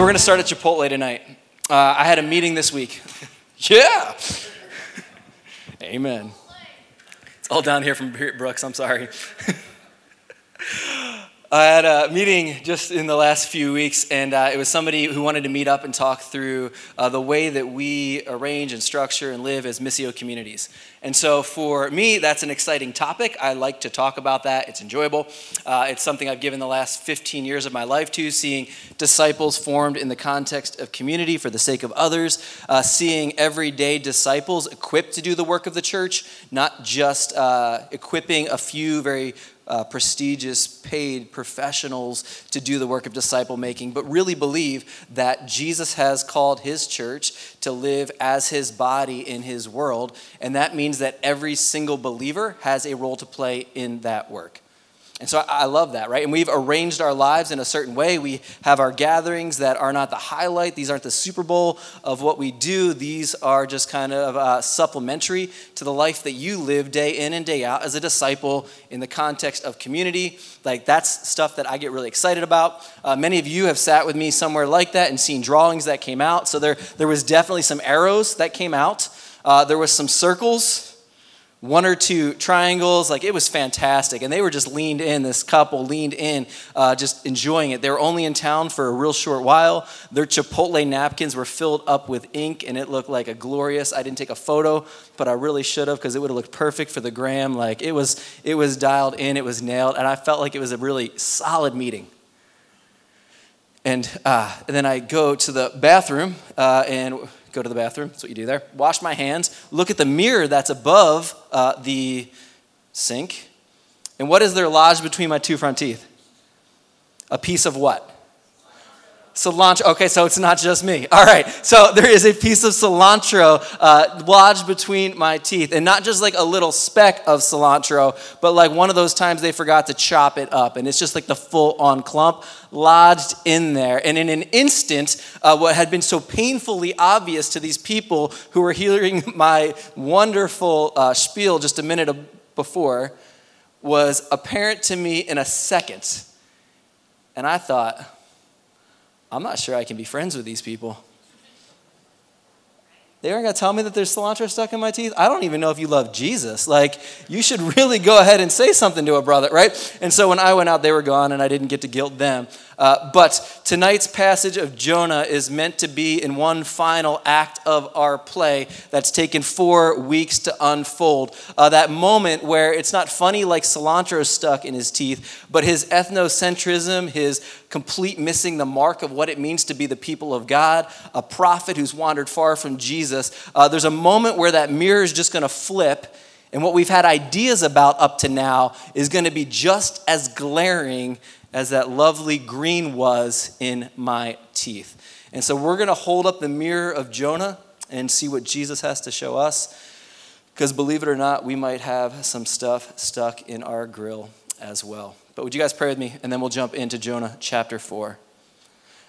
We're going to start at Chipotle tonight. Uh, I had a meeting this week. yeah. Amen. It's all down here from Brooks. I'm sorry. I had a meeting just in the last few weeks, and uh, it was somebody who wanted to meet up and talk through uh, the way that we arrange and structure and live as Missio communities. And so, for me, that's an exciting topic. I like to talk about that. It's enjoyable. Uh, it's something I've given the last 15 years of my life to, seeing disciples formed in the context of community for the sake of others, uh, seeing everyday disciples equipped to do the work of the church, not just uh, equipping a few very uh, prestigious, paid professionals to do the work of disciple making, but really believe that Jesus has called his church to live as his body in his world. And that means that every single believer has a role to play in that work. And so I love that, right? And we've arranged our lives in a certain way. We have our gatherings that are not the highlight, these aren't the Super Bowl of what we do. These are just kind of uh, supplementary to the life that you live day in and day out as a disciple in the context of community. Like, that's stuff that I get really excited about. Uh, many of you have sat with me somewhere like that and seen drawings that came out. So there, there was definitely some arrows that came out, uh, there was some circles one or two triangles. Like it was fantastic. And they were just leaned in, this couple leaned in, uh, just enjoying it. They were only in town for a real short while. Their Chipotle napkins were filled up with ink and it looked like a glorious. I didn't take a photo, but I really should have because it would have looked perfect for the gram. Like it was, it was dialed in, it was nailed. And I felt like it was a really solid meeting. And, uh, and then I go to the bathroom uh, and go to the bathroom. That's what you do there. Wash my hands. Look at the mirror that's above uh, the sink. And what is there lodged between my two front teeth? A piece of what? Cilantro. Okay, so it's not just me. All right. So there is a piece of cilantro uh, lodged between my teeth. And not just like a little speck of cilantro, but like one of those times they forgot to chop it up. And it's just like the full on clump lodged in there. And in an instant, uh, what had been so painfully obvious to these people who were hearing my wonderful uh, spiel just a minute before was apparent to me in a second. And I thought, I'm not sure I can be friends with these people. They aren't going to tell me that there's cilantro stuck in my teeth. I don't even know if you love Jesus. Like, you should really go ahead and say something to a brother, right? And so when I went out, they were gone, and I didn't get to guilt them. Uh, but tonight's passage of Jonah is meant to be in one final act of our play that's taken four weeks to unfold. Uh, that moment where it's not funny like cilantro stuck in his teeth, but his ethnocentrism, his complete missing the mark of what it means to be the people of God, a prophet who's wandered far from Jesus. Uh, there's a moment where that mirror is just going to flip. And what we've had ideas about up to now is going to be just as glaring as that lovely green was in my teeth. And so we're going to hold up the mirror of Jonah and see what Jesus has to show us. Because believe it or not, we might have some stuff stuck in our grill as well. But would you guys pray with me? And then we'll jump into Jonah chapter 4.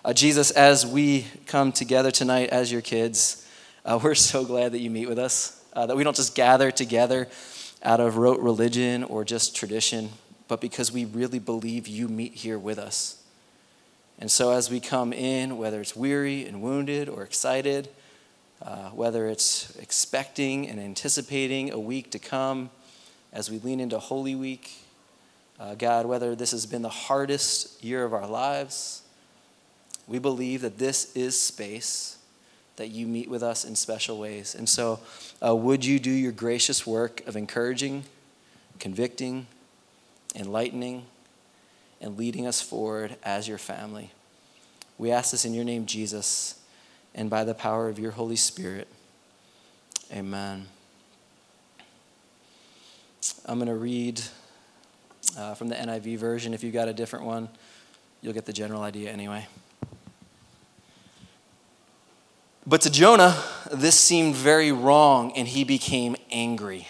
Uh, Jesus, as we come together tonight as your kids, uh, we're so glad that you meet with us, uh, that we don't just gather together out of rote religion or just tradition, but because we really believe you meet here with us. And so, as we come in, whether it's weary and wounded or excited, uh, whether it's expecting and anticipating a week to come, as we lean into Holy Week, uh, God, whether this has been the hardest year of our lives, we believe that this is space that you meet with us in special ways. And so, uh, would you do your gracious work of encouraging, convicting, enlightening, and leading us forward as your family. We ask this in your name, Jesus, and by the power of your Holy Spirit. Amen. I'm going to read uh, from the NIV version. If you've got a different one, you'll get the general idea anyway. But to Jonah, this seemed very wrong, and he became angry.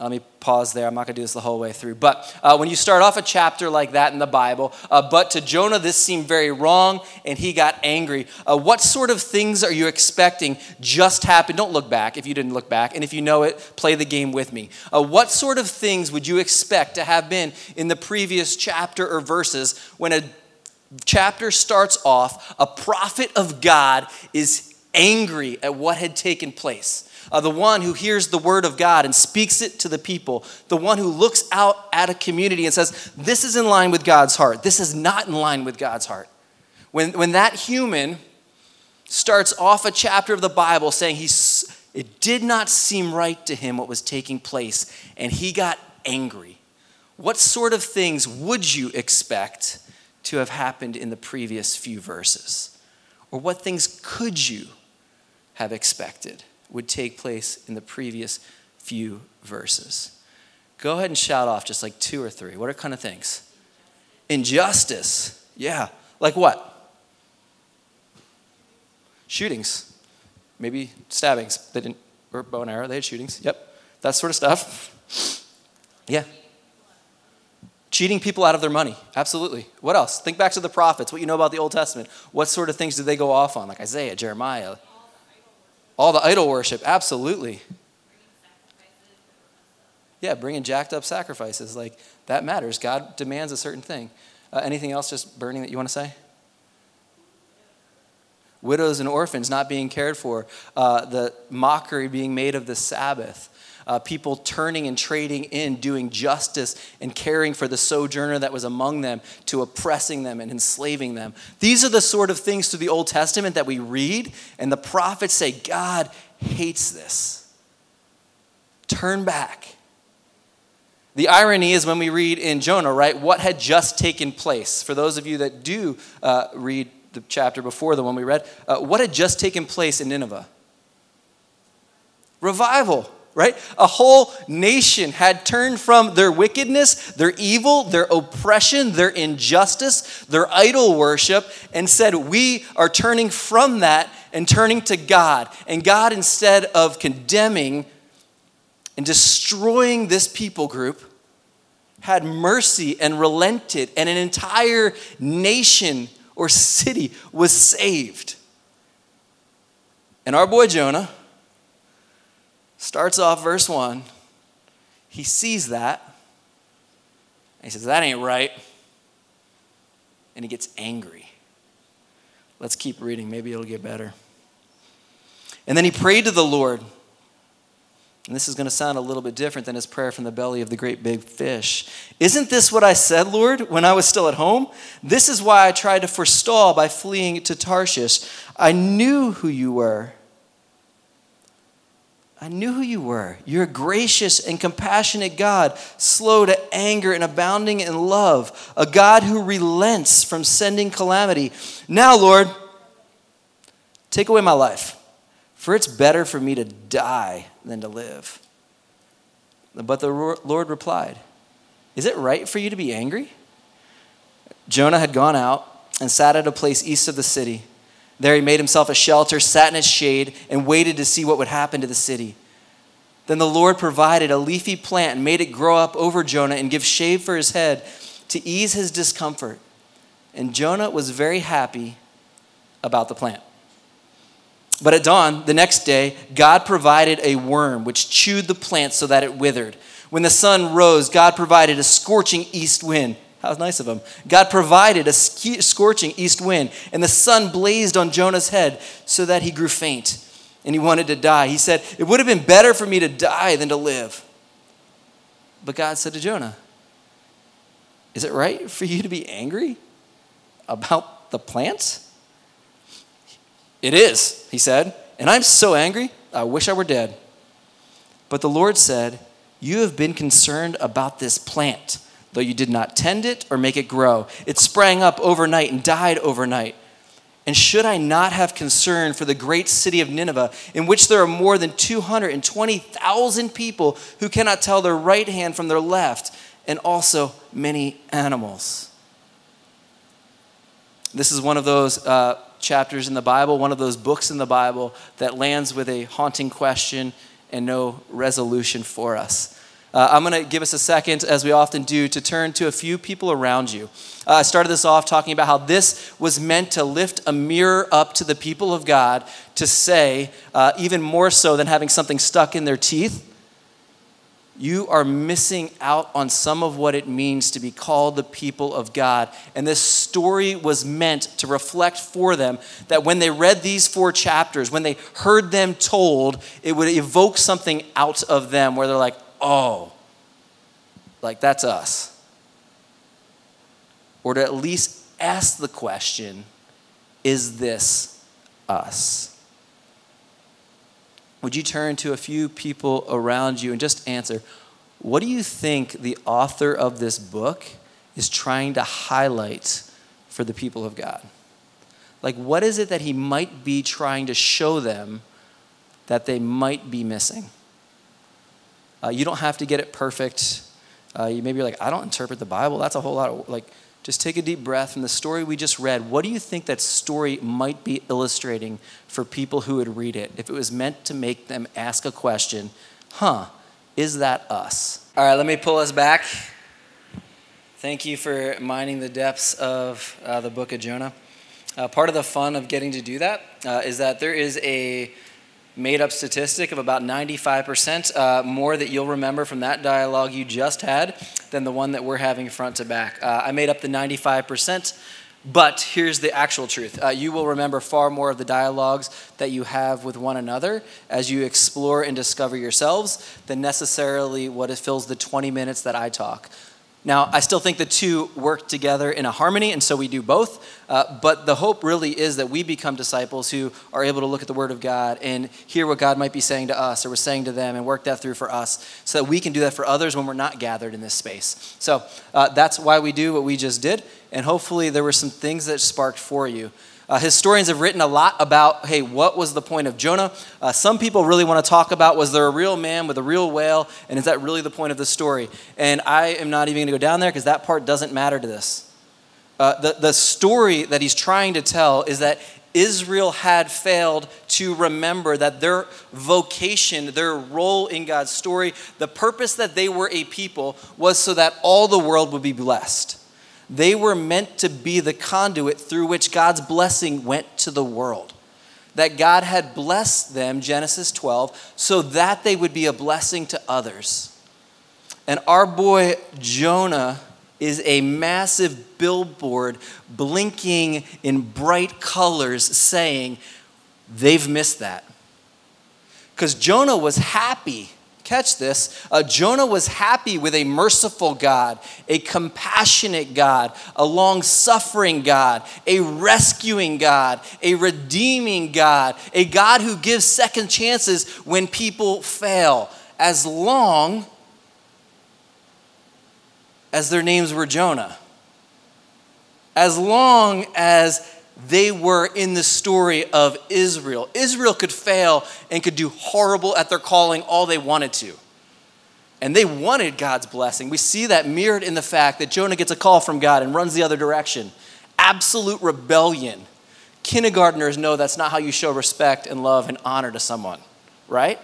Let me pause there. I'm not going to do this the whole way through. But uh, when you start off a chapter like that in the Bible, uh, but to Jonah, this seemed very wrong and he got angry. Uh, what sort of things are you expecting just happened? Don't look back if you didn't look back. And if you know it, play the game with me. Uh, what sort of things would you expect to have been in the previous chapter or verses when a chapter starts off a prophet of God is angry at what had taken place. Uh, the one who hears the word of God and speaks it to the people, the one who looks out at a community and says, This is in line with God's heart. This is not in line with God's heart. When, when that human starts off a chapter of the Bible saying he's, it did not seem right to him what was taking place, and he got angry. What sort of things would you expect to have happened in the previous few verses? Or what things could you have expected would take place in the previous few verses? Go ahead and shout off just like two or three. What are kind of things? Injustice. Yeah. Like what? Shootings. Maybe stabbings. They didn't, or bow and arrow. They had shootings. Yep. That sort of stuff. Yeah. Cheating people out of their money. Absolutely. What else? Think back to the prophets, what you know about the Old Testament. What sort of things did they go off on? Like Isaiah, Jeremiah. All the idol worship. Absolutely. Yeah, bringing jacked up sacrifices. Like, that matters. God demands a certain thing. Uh, anything else just burning that you want to say? Widows and orphans not being cared for. Uh, the mockery being made of the Sabbath uh, people turning and trading in, doing justice and caring for the sojourner that was among them, to oppressing them and enslaving them. These are the sort of things through the Old Testament that we read, and the prophets say, God hates this. Turn back. The irony is when we read in Jonah, right, what had just taken place. For those of you that do uh, read the chapter before the one we read, uh, what had just taken place in Nineveh? Revival right? A whole nation had turned from their wickedness, their evil, their oppression, their injustice, their idol worship, and said, We are turning from that and turning to God. And God, instead of condemning and destroying this people group, had mercy and relented, and an entire nation or city was saved. And our boy Jonah, starts off verse 1. He sees that. And he says, That ain't right. And he gets angry. Let's keep reading. Maybe it'll get better. And then he prayed to the Lord. And this is going to sound a little bit different than his prayer from the belly of the great big fish. Isn't this what I said, Lord, when I was still at home? This is why I tried to forestall by fleeing to Tarshish. I knew who you were I knew who you were. You're a gracious and compassionate God, slow to anger and abounding in love, a God who relents from sending calamity. Now, Lord, take away my life, for it's better for me to die than to live. But the Lord replied, Is it right for you to be angry? Jonah had gone out and sat at a place east of the city. There he made himself a shelter, sat in its shade, and waited to see what would happen to the city. Then the Lord provided a leafy plant and made it grow up over Jonah and give shade for his head to ease his discomfort. And Jonah was very happy about the plant. But at dawn, the next day, God provided a worm which chewed the plant so that it withered. When the sun rose, God provided a scorching east wind how nice of him. God provided a scorching east wind, and the sun blazed on Jonah's head so that he grew faint and he wanted to die. He said, It would have been better for me to die than to live. But God said to Jonah, Is it right for you to be angry about the plants? It is, he said, and I'm so angry, I wish I were dead. But the Lord said, You have been concerned about this plant though you did not tend it or make it grow. It sprang up overnight and died overnight. And should I not have concern for the great city of Nineveh, in which there are more than 220,000 people who cannot tell their right hand from their left, and also many animals? This is one of those uh, chapters in the Bible, one of those books in the Bible that lands with a haunting question and no resolution for us. Uh, I'm going to give us a second, as we often do, to turn to a few people around you. Uh, I started this off talking about how this was meant to lift a mirror up to the people of God to say, uh, even more so than having something stuck in their teeth, you are missing out on some of what it means to be called the people of God. And this story was meant to reflect for them that when they read these four chapters, when they heard them told, it would evoke something out of them where they're like, oh, like that's us. Or to at least ask the question, is this us? would you turn to a few people around you and just answer what do you think the author of this book is trying to highlight for the people of God? Like, what is it that he might be trying to show them that they might be missing? Uh, you don't have to get it perfect. Uh, you maybe like, I don't interpret the Bible. That's a whole lot of like. Just take a deep breath from the story we just read. What do you think that story might be illustrating for people who would read it if it was meant to make them ask a question? Huh, is that us? All right, let me pull us back. Thank you for mining the depths of uh, the book of Jonah. Uh, part of the fun of getting to do that uh, is that there is a made up statistic of about 95% uh, more that you'll remember from that dialogue you just had than the one that we're having front to back. Uh, I made up the 95%. But here's the actual truth. Uh, you will remember far more of the dialogues that you have with one another as you explore and discover yourselves than necessarily what fills the 20 minutes that I talk. Now, I still think the two work together in a harmony, and so we do both. Uh, but the hope really is that we become disciples who are able to look at the Word of God and hear what God might be saying to us or was saying to them and work that through for us so that we can do that for others when we're not gathered in this space. So uh, that's why we do what we just did, and hopefully there were some things that sparked for you. Uh, historians have written a lot about, hey, what was the point of Jonah? Uh, some people really want to talk about was there a real man with a real whale, and is that really the point of the story? And I am not even going to go down there because that part doesn't matter to this. Uh, the, the story that he's trying to tell is that Israel had failed to remember that their vocation, their role in God's story, the purpose that they were a people was so that all the world would be blessed. They were meant to be the conduit through which God's blessing went to the world. That God had blessed them, Genesis 12, so that they would be a blessing to others. And our boy Jonah is a massive billboard blinking in bright colors saying, they've missed that. Because Jonah was happy Catch this. Uh, Jonah was happy with a merciful God, a compassionate God, a long suffering God, a rescuing God, a redeeming God, a God who gives second chances when people fail, as long as their names were Jonah. As long as they were in the story of Israel. Israel could fail and could do horrible at their calling all they wanted to. And they wanted God's blessing. We see that mirrored in the fact that Jonah gets a call from God and runs the other direction. Absolute rebellion. Kindergartners know that's not how you show respect and love and honor to someone, right?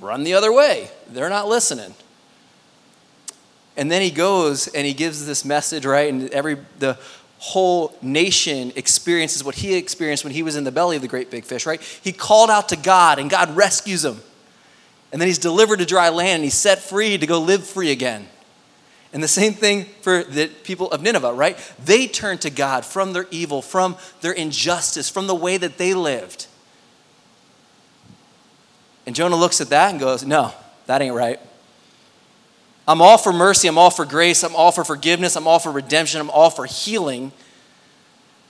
Run the other way. They're not listening. And then he goes and he gives this message, right? And every the whole nation experiences what he experienced when he was in the belly of the great big fish, right? He called out to God and God rescues him. And then he's delivered to dry land and he's set free to go live free again. And the same thing for the people of Nineveh, right? They turned to God from their evil, from their injustice, from the way that they lived. And Jonah looks at that and goes, No, that ain't right. I'm all for mercy, I'm all for grace, I'm all for forgiveness, I'm all for redemption, I'm all for healing,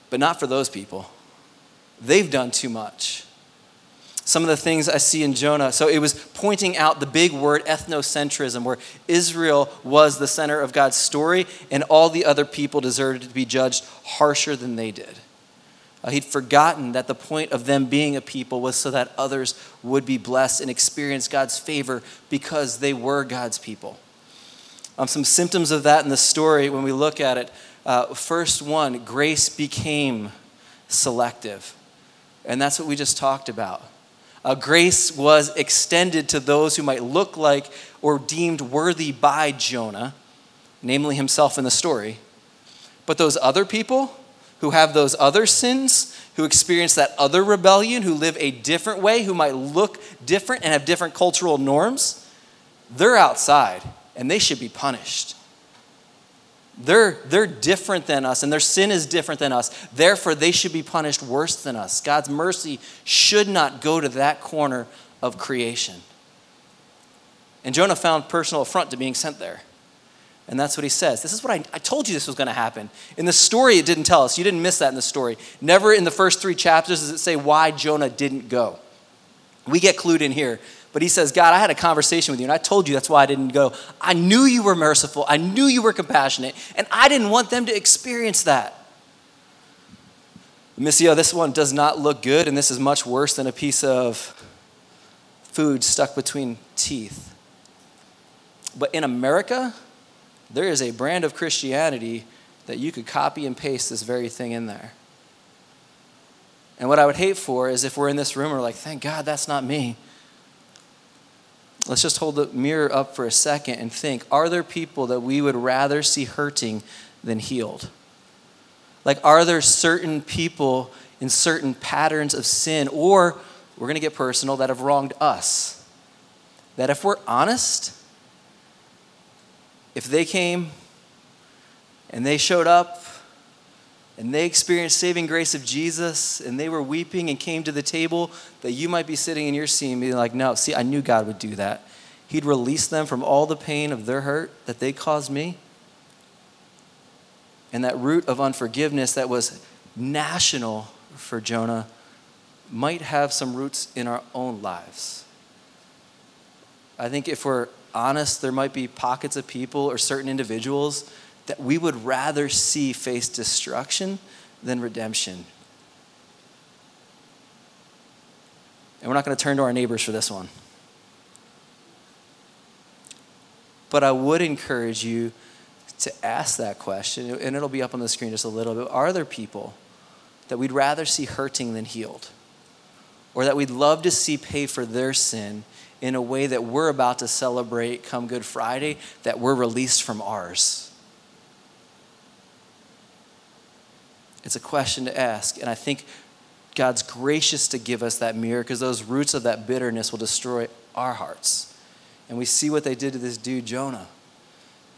but not for those people. They've done too much. Some of the things I see in Jonah, so it was pointing out the big word ethnocentrism, where Israel was the center of God's story and all the other people deserved to be judged harsher than they did. Uh, he'd forgotten that the point of them being a people was so that others would be blessed and experience God's favor because they were God's people. Um, some symptoms of that in the story when we look at it. Uh, first one, grace became selective. And that's what we just talked about. Uh, grace was extended to those who might look like or deemed worthy by Jonah, namely himself in the story. But those other people who have those other sins, who experience that other rebellion, who live a different way, who might look different and have different cultural norms, they're outside and they should be punished. They're, they're different than us, and their sin is different than us. Therefore, they should be punished worse than us. God's mercy should not go to that corner of creation. And Jonah found personal affront to being sent there. And that's what he says. This is what I, I told you this was going to happen. In the story, it didn't tell us. You didn't miss that in the story. Never in the first three chapters does it say why Jonah didn't go. We get clued in here but he says, God, I had a conversation with you, and I told you that's why I didn't go. I knew you were merciful, I knew you were compassionate, and I didn't want them to experience that. Missio, this one does not look good, and this is much worse than a piece of food stuck between teeth. But in America, there is a brand of Christianity that you could copy and paste this very thing in there. And what I would hate for is if we're in this room, we're like, thank God that's not me. Let's just hold the mirror up for a second and think are there people that we would rather see hurting than healed? Like, are there certain people in certain patterns of sin, or we're going to get personal, that have wronged us? That if we're honest, if they came and they showed up and they experienced saving grace of Jesus and they were weeping and came to the table, that you might be sitting in your seat and being like, no, see, I knew God would do that. He'd release them from all the pain of their hurt that they caused me. And that root of unforgiveness that was national for Jonah might have some roots in our own lives. I think if we're honest, there might be pockets of people or certain individuals that we would rather see face destruction than redemption. And we're not going to turn to our neighbors for this one. But I would encourage you to ask that question, and it'll be up on the screen just a little bit. Are there people that we'd rather see hurting than healed? Or that we'd love to see pay for their sin in a way that we're about to celebrate come Good Friday, that we're released from ours? It's a question to ask. And I think God's gracious to give us that mirror because those roots of that bitterness will destroy our hearts. And we see what they did to this dude, Jonah,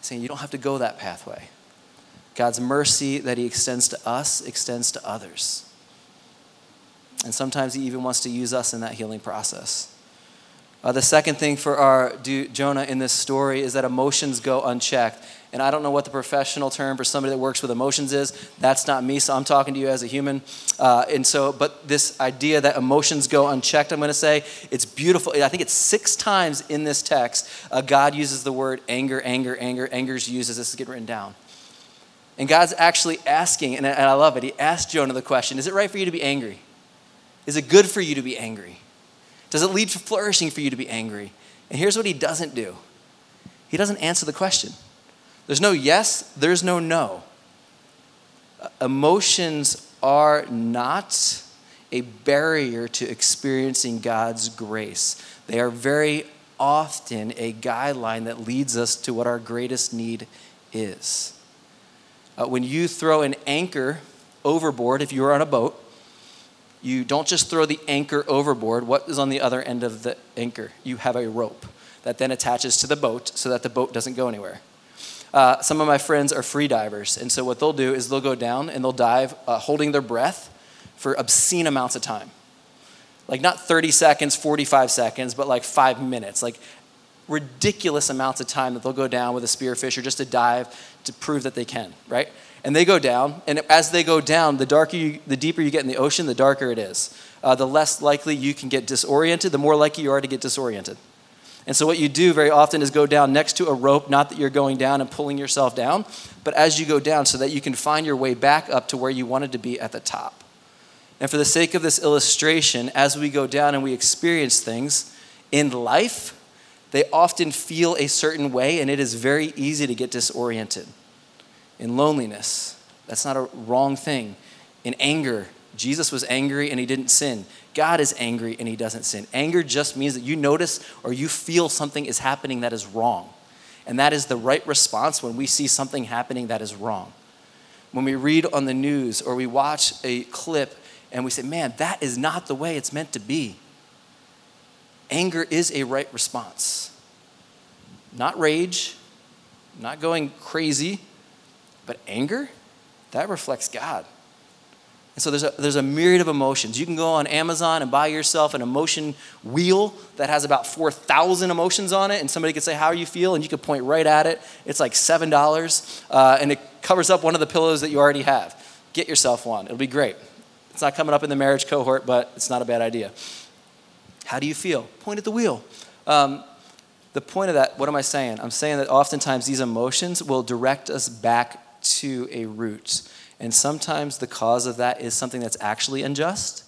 saying, You don't have to go that pathway. God's mercy that He extends to us extends to others. And sometimes He even wants to use us in that healing process. Uh, the second thing for our Jonah in this story is that emotions go unchecked. And I don't know what the professional term for somebody that works with emotions is. That's not me, so I'm talking to you as a human. Uh, and so, but this idea that emotions go unchecked, I'm going to say, it's beautiful. I think it's six times in this text, uh, God uses the word anger, anger, anger. Anger's used as this is getting written down. And God's actually asking, and I love it, He asked Jonah the question Is it right for you to be angry? Is it good for you to be angry? Does it lead to flourishing for you to be angry? And here's what he doesn't do he doesn't answer the question. There's no yes, there's no no. Emotions are not a barrier to experiencing God's grace. They are very often a guideline that leads us to what our greatest need is. Uh, when you throw an anchor overboard, if you're on a boat, you don't just throw the anchor overboard. What is on the other end of the anchor? You have a rope that then attaches to the boat so that the boat doesn't go anywhere. Uh, some of my friends are free divers, and so what they'll do is they'll go down and they'll dive uh, holding their breath for obscene amounts of time. Like not 30 seconds, 45 seconds, but like five minutes. Like ridiculous amounts of time that they'll go down with a spearfisher just to dive to prove that they can, right? And they go down, and as they go down, the darker, you, the deeper you get in the ocean, the darker it is. Uh, the less likely you can get disoriented, the more likely you are to get disoriented. And so, what you do very often is go down next to a rope, not that you're going down and pulling yourself down, but as you go down so that you can find your way back up to where you wanted to be at the top. And for the sake of this illustration, as we go down and we experience things in life, they often feel a certain way, and it is very easy to get disoriented in loneliness. That's not a wrong thing. In anger, Jesus was angry and he didn't sin. God is angry and he doesn't sin. Anger just means that you notice or you feel something is happening that is wrong. And that is the right response when we see something happening that is wrong. When we read on the news or we watch a clip and we say, man, that is not the way it's meant to be. Anger is a right response. not rage, not going crazy, but anger, that reflects God. And so there's a, there's a myriad of emotions. You can go on Amazon and buy yourself an emotion wheel that has about 4,000 emotions on it, and somebody could say, How you feel? And you could point right at it. It's like $7, uh, and it covers up one of the pillows that you already have. Get yourself one, it'll be great. It's not coming up in the marriage cohort, but it's not a bad idea. How do you feel? Point at the wheel. Um, the point of that, what am I saying? I'm saying that oftentimes these emotions will direct us back to a root. And sometimes the cause of that is something that's actually unjust.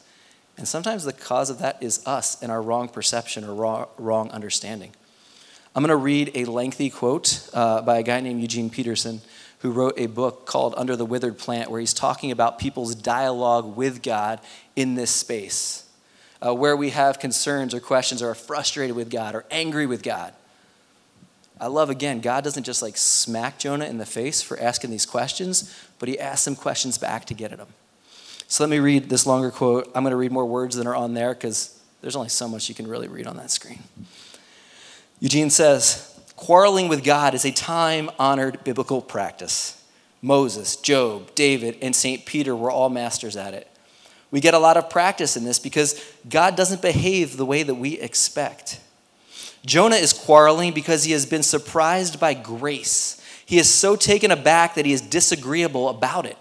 And sometimes the cause of that is us and our wrong perception or wrong, wrong understanding. I'm going to read a lengthy quote uh, by a guy named Eugene Peterson who wrote a book called Under the Withered Plant, where he's talking about people's dialogue with God in this space, uh, where we have concerns or questions or are frustrated with God or angry with God. I love again, God doesn't just like smack Jonah in the face for asking these questions, but he asks some questions back to get at him. So let me read this longer quote. I'm going to read more words than are on there because there's only so much you can really read on that screen. Eugene says, Quarreling with God is a time honored biblical practice. Moses, Job, David, and St. Peter were all masters at it. We get a lot of practice in this because God doesn't behave the way that we expect. Jonah is quarreling because he has been surprised by grace. He is so taken aback that he is disagreeable about it.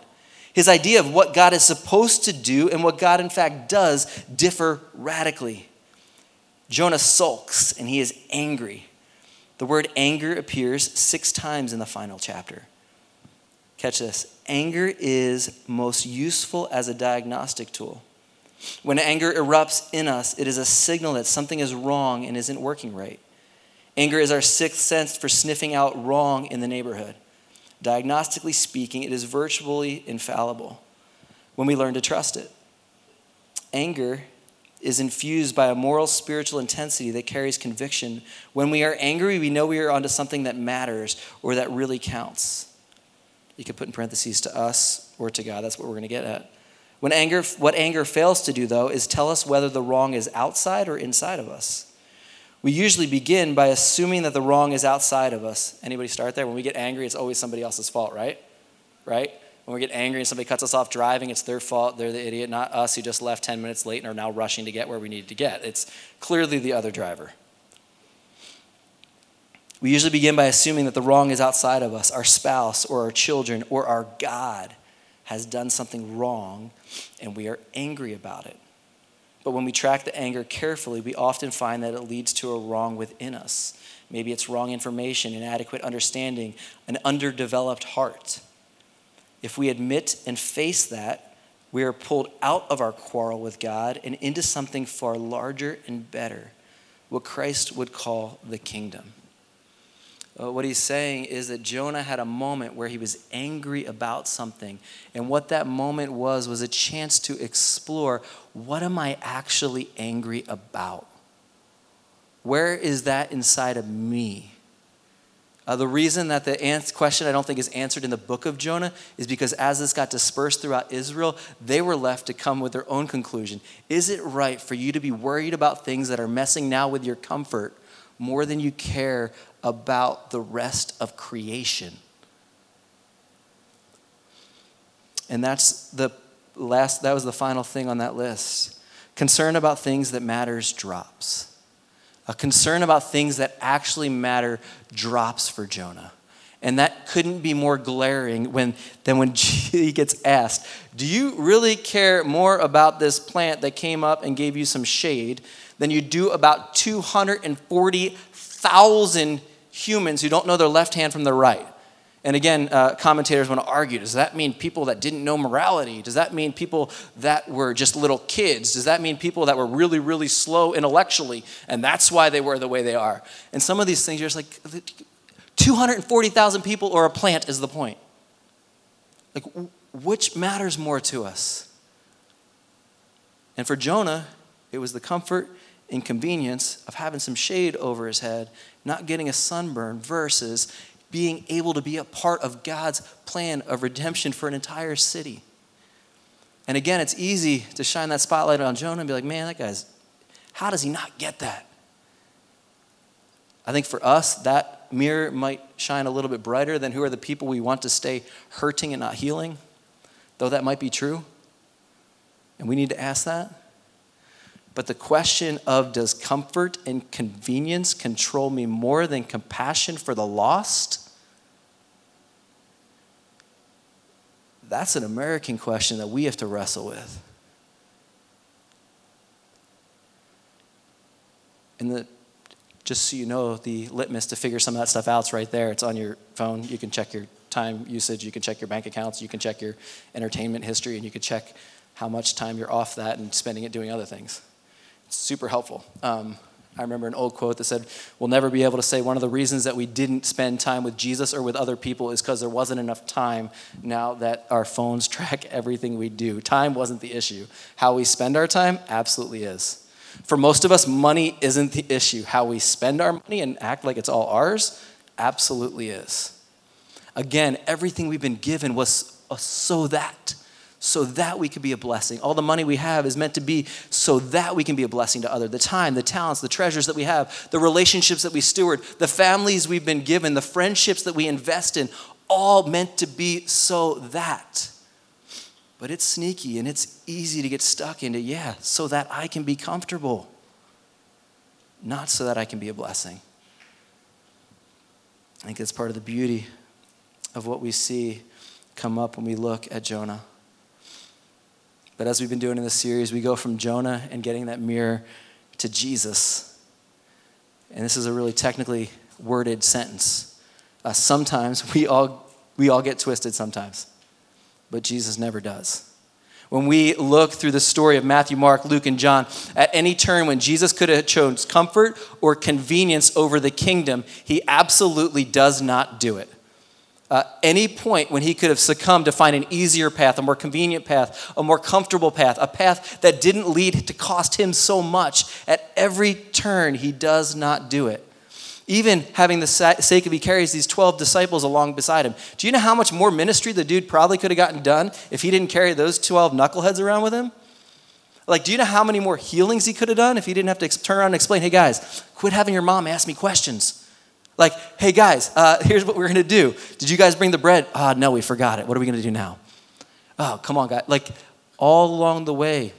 His idea of what God is supposed to do and what God in fact does differ radically. Jonah sulks and he is angry. The word anger appears six times in the final chapter. Catch this anger is most useful as a diagnostic tool. When anger erupts in us, it is a signal that something is wrong and isn't working right. Anger is our sixth sense for sniffing out wrong in the neighborhood. Diagnostically speaking, it is virtually infallible when we learn to trust it. Anger is infused by a moral spiritual intensity that carries conviction. When we are angry, we know we are onto something that matters or that really counts. You could put in parentheses to us or to God. That's what we're going to get at. When anger, what anger fails to do, though, is tell us whether the wrong is outside or inside of us. We usually begin by assuming that the wrong is outside of us. Anybody start there? When we get angry, it's always somebody else's fault, right? Right? When we get angry and somebody cuts us off driving, it's their fault. They're the idiot, not us who just left 10 minutes late and are now rushing to get where we need to get. It's clearly the other driver. We usually begin by assuming that the wrong is outside of us, our spouse or our children or our God has done something wrong and we are angry about it. But when we track the anger carefully, we often find that it leads to a wrong within us. Maybe it's wrong information, inadequate understanding, an underdeveloped heart. If we admit and face that, we are pulled out of our quarrel with God and into something far larger and better, what Christ would call the kingdom. Uh, what he's saying is that Jonah had a moment where he was angry about something. And what that moment was, was a chance to explore what am I actually angry about? Where is that inside of me? Uh, the reason that the question I don't think is answered in the book of Jonah is because as this got dispersed throughout Israel, they were left to come with their own conclusion. Is it right for you to be worried about things that are messing now with your comfort more than you care about the rest of creation. And that's the last, that was the final thing on that list. Concern about things that matters drops. A concern about things that actually matter drops for Jonah. And that couldn't be more glaring when, than when he gets asked, Do you really care more about this plant that came up and gave you some shade than you do about 240,000 humans who don't know their left hand from their right. And again, uh, commentators want to argue does that mean people that didn't know morality? Does that mean people that were just little kids? Does that mean people that were really, really slow intellectually and that's why they were the way they are? And some of these things, you're just like 240,000 people or a plant is the point. Like, which matters more to us? And for Jonah, it was the comfort and convenience of having some shade over his head not getting a sunburn, versus being able to be a part of God's plan of redemption for an entire city. And again, it's easy to shine that spotlight on Jonah and be like, man, that guy's, how does he not get that? I think for us, that mirror might shine a little bit brighter, than who are the people we want to stay hurting and not healing? Though that might be true. And we need to ask that. But the question of does comfort and convenience control me more than compassion for the lost? That's an American question that we have to wrestle with. And the, just so you know, the litmus to figure some of that stuff out is right there. It's on your phone. You can check your time usage, you can check your bank accounts, you can check your entertainment history, and you can check how much time you're off that and spending it doing other things. Super helpful. Um, I remember an old quote that said, We'll never be able to say one of the reasons that we didn't spend time with Jesus or with other people is because there wasn't enough time now that our phones track everything we do. Time wasn't the issue. How we spend our time absolutely is. For most of us, money isn't the issue. How we spend our money and act like it's all ours absolutely is. Again, everything we've been given was so that so that we could be a blessing. All the money we have is meant to be so that we can be a blessing to others. The time, the talents, the treasures that we have, the relationships that we steward, the families we've been given, the friendships that we invest in, all meant to be so that. But it's sneaky and it's easy to get stuck into, yeah, so that I can be comfortable, not so that I can be a blessing. I think it's part of the beauty of what we see come up when we look at Jonah. But as we've been doing in this series, we go from Jonah and getting that mirror to Jesus. And this is a really technically worded sentence. Uh, sometimes we all, we all get twisted sometimes, but Jesus never does. When we look through the story of Matthew, Mark, Luke, and John, at any turn when Jesus could have chose comfort or convenience over the kingdom, he absolutely does not do it uh, any point when he could have succumbed to find an easier path, a more convenient path, a more comfortable path, a path that didn't lead to cost him so much, at every turn, he does not do it. Even having the sake of he carries these 12 disciples along beside him. Do you know how much more ministry the dude probably could have gotten done if he didn't carry those 12 knuckleheads around with him? Like, do you know how many more healings he could have done if he didn't have to turn around and explain, hey guys, quit having your mom ask me questions? Like, hey guys, uh, here's what we're gonna do. Did you guys bring the bread? Ah, oh, no, we forgot it. What are we gonna do now? Oh, come on, guys. Like, all along the way.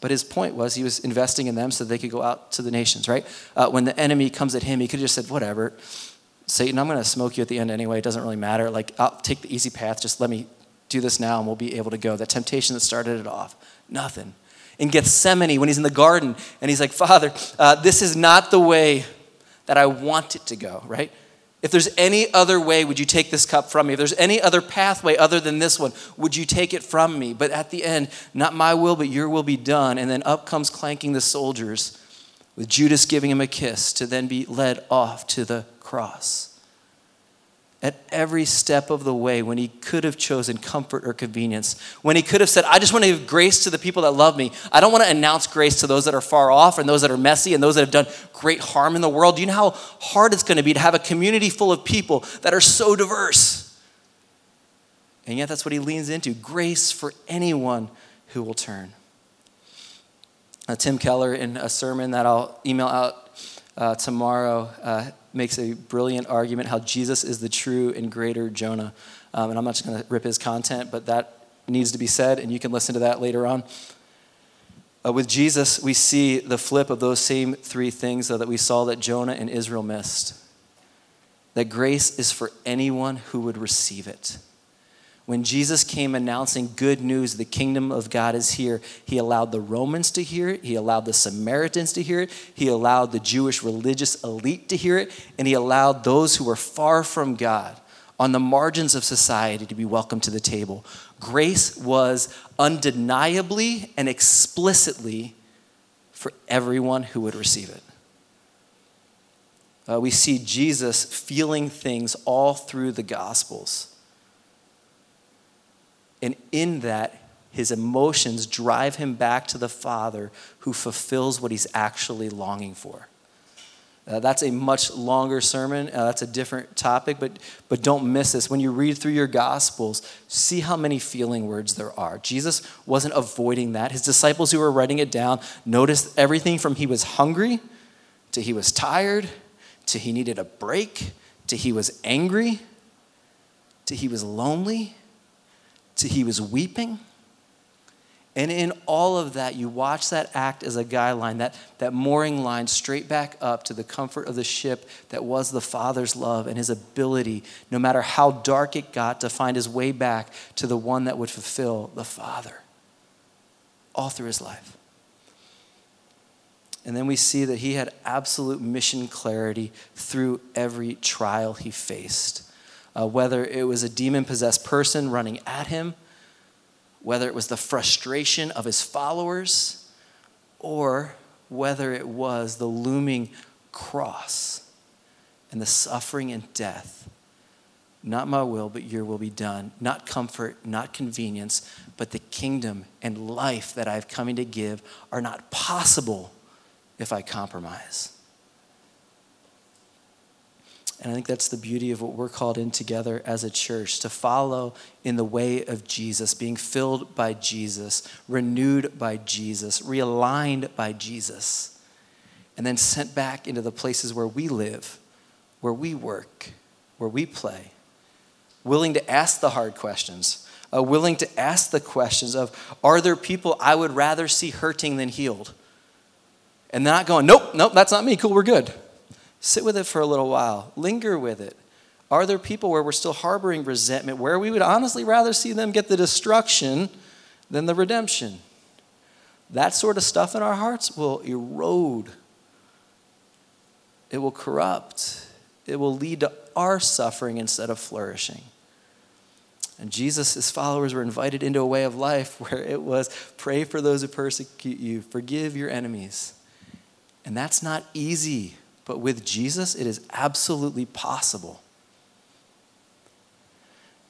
But his point was he was investing in them so they could go out to the nations, right? Uh, when the enemy comes at him, he could have just said, whatever. Satan, I'm gonna smoke you at the end anyway. It doesn't really matter. Like, I'll take the easy path. Just let me do this now and we'll be able to go. That temptation that started it off, nothing. In Gethsemane, when he's in the garden and he's like, Father, uh, this is not the way that I want it to go, right? If there's any other way, would you take this cup from me? If there's any other pathway other than this one, would you take it from me? But at the end, not my will, but your will be done. And then up comes clanking the soldiers, with Judas giving him a kiss to then be led off to the cross at every step of the way when he could have chosen comfort or convenience, when he could have said, I just want to give grace to the people that love me. I don't want to announce grace to those that are far off and those that are messy and those that have done great harm in the world. Do you know how hard it's going to be to have a community full of people that are so diverse? And yet, that's what he leans into grace for anyone who will turn. Uh, Tim Keller, in a sermon that I'll email out uh, tomorrow, uh, makes a brilliant argument how Jesus is the true and greater Jonah. Um, and I'm not just going to rip his content, but that needs to be said, and you can listen to that later on. Uh, with Jesus, we see the flip of those same three things, though, that we saw that Jonah and Israel missed. That grace is for anyone who would receive it. When Jesus came announcing good news, the kingdom of God is here, he allowed the Romans to hear it, he allowed the Samaritans to hear it, he allowed the Jewish religious elite to hear it, and he allowed those who were far from God on the margins of society to be welcomed to the table. Grace was undeniably and explicitly for everyone who would receive it. Uh, we see Jesus feeling things all through the Gospels. And in that, his emotions drive him back to the Father who fulfills what he's actually longing for. Uh, that's a much longer sermon. Uh, that's a different topic, but, but don't miss this. When you read through your Gospels, see how many feeling words there are. Jesus wasn't avoiding that. His disciples who were writing it down noticed everything from he was hungry to he was tired to he needed a break to he was angry, to he was lonely, to he was weeping. And in all of that, you watch that act as a guideline, that, that mooring line straight back up to the comfort of the ship that was the Father's love and his ability, no matter how dark it got, to find his way back to the one that would fulfill the Father all through his life. And then we see that he had absolute mission clarity through every trial he faced. Uh, whether it was a demon possessed person running at him, whether it was the frustration of his followers, or whether it was the looming cross and the suffering and death. Not my will, but your will be done. Not comfort, not convenience, but the kingdom and life that I've coming to give are not possible if I compromise. And I think that's the beauty of what we're called in together as a church to follow in the way of Jesus, being filled by Jesus, renewed by Jesus, realigned by Jesus, and then sent back into the places where we live, where we work, where we play. Willing to ask the hard questions, uh, willing to ask the questions of are there people I would rather see hurting than healed? And not going, nope, nope, that's not me, cool, we're good. Sit with it for a little while, linger with it. Are there people where we're still harboring resentment, where we would honestly rather see them get the destruction than the redemption? That sort of stuff in our hearts will erode, it will corrupt, it will lead to our suffering instead of flourishing. And Jesus, his followers were invited into a way of life where it was pray for those who persecute you, forgive your enemies. And that's not easy but with Jesus, it is absolutely possible.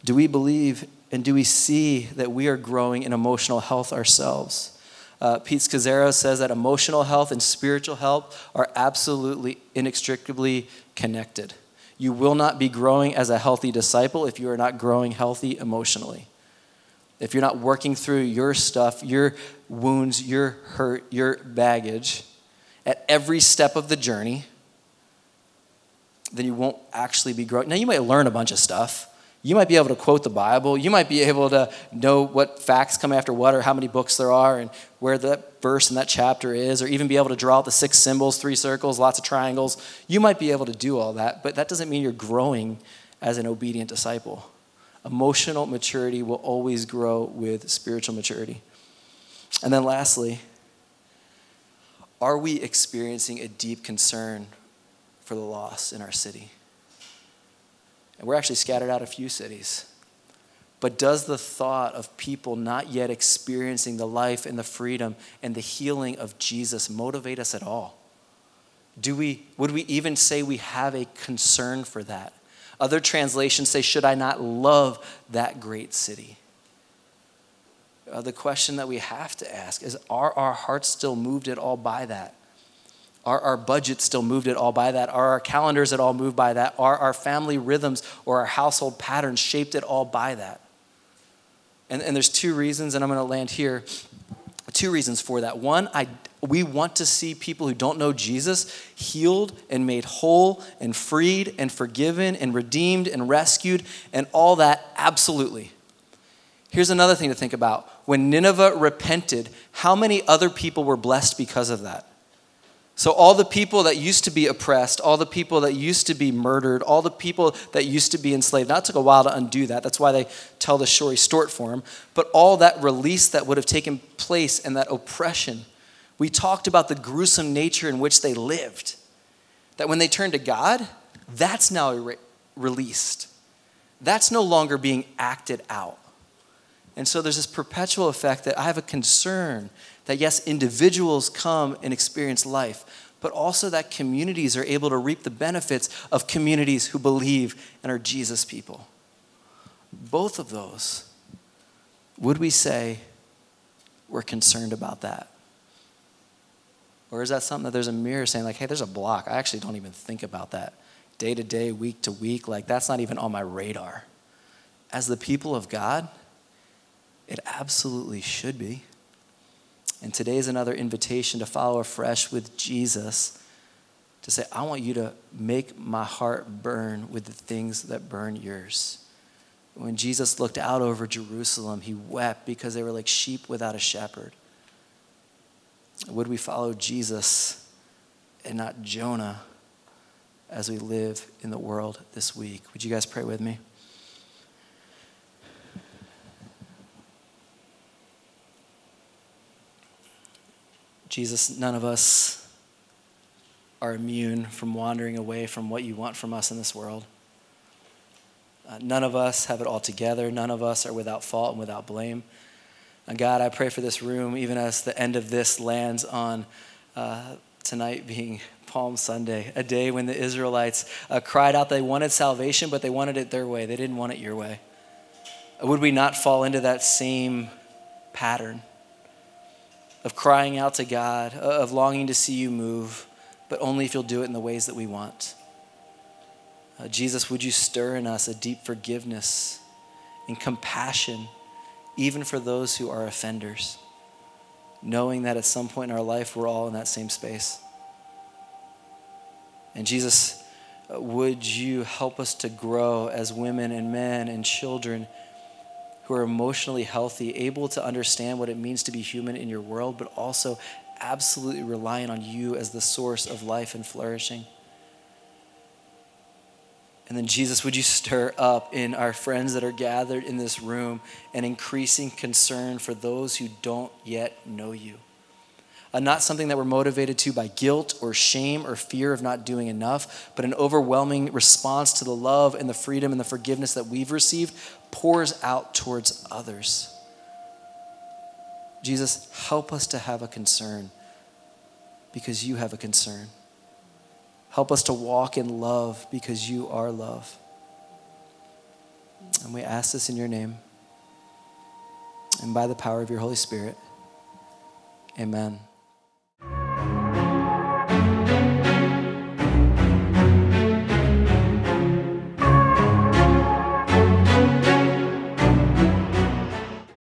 Do we believe and do we see that we are growing in emotional health ourselves? Uh, Pete Scazzero says that emotional health and spiritual health are absolutely inextricably connected. You will not be growing as a healthy disciple if you are not growing healthy emotionally. If you're not working through your stuff, your wounds, your hurt, your baggage at every step of the journey, then you won't actually be growing. Now, you might learn a bunch of stuff. You might be able to quote the Bible. You might be able to know what facts come after what or how many books there are and where that verse in that chapter is, or even be able to draw out the six symbols, three circles, lots of triangles. You might be able to do all that, but that doesn't mean you're growing as an obedient disciple. Emotional maturity will always grow with spiritual maturity. And then, lastly, are we experiencing a deep concern for the lost in our city. And we're actually scattered out a few cities. But does the thought of people not yet experiencing the life and the freedom and the healing of Jesus motivate us at all? Do we, would we even say we have a concern for that? Other translations say, Should I not love that great city? Uh, the question that we have to ask is Are our hearts still moved at all by that? Are our budgets still moved at all by that? Are our calendars at all moved by that? Are our family rhythms or our household patterns shaped at all by that? And, and there's two reasons, and I'm going to land here. Two reasons for that. One, I, we want to see people who don't know Jesus healed and made whole and freed and forgiven and redeemed and rescued and all that, absolutely. Here's another thing to think about. When Nineveh repented, how many other people were blessed because of that? So, all the people that used to be oppressed, all the people that used to be murdered, all the people that used to be enslaved, now it took a while to undo that. That's why they tell the story short form. But all that release that would have taken place and that oppression, we talked about the gruesome nature in which they lived. That when they turned to God, that's now re- released. That's no longer being acted out. And so there's this perpetual effect that I have a concern that yes, individuals come and experience life, but also that communities are able to reap the benefits of communities who believe and are Jesus people. Both of those, would we say we're concerned about that? Or is that something that there's a mirror saying, like, hey, there's a block? I actually don't even think about that. Day to day, week to week, like, that's not even on my radar. As the people of God, it absolutely should be. And today is another invitation to follow afresh with Jesus to say, I want you to make my heart burn with the things that burn yours. When Jesus looked out over Jerusalem, he wept because they were like sheep without a shepherd. Would we follow Jesus and not Jonah as we live in the world this week? Would you guys pray with me? Jesus, none of us are immune from wandering away from what you want from us in this world. Uh, none of us have it all together. None of us are without fault and without blame. And God, I pray for this room, even as the end of this lands on uh, tonight being Palm Sunday, a day when the Israelites uh, cried out they wanted salvation, but they wanted it their way. They didn't want it your way. Would we not fall into that same pattern of crying out to God, of longing to see you move, but only if you'll do it in the ways that we want? Uh, Jesus, would you stir in us a deep forgiveness and compassion, even for those who are offenders, knowing that at some point in our life we're all in that same space? And Jesus, uh, would you help us to grow as women and men and children who are emotionally healthy, able to understand what it means to be human in your world, but also absolutely relying on you as the source of life and flourishing? And then, Jesus, would you stir up in our friends that are gathered in this room an increasing concern for those who don't yet know you? Uh, not something that we're motivated to by guilt or shame or fear of not doing enough, but an overwhelming response to the love and the freedom and the forgiveness that we've received pours out towards others. Jesus, help us to have a concern because you have a concern. Help us to walk in love because you are love. And we ask this in your name and by the power of your Holy Spirit. Amen.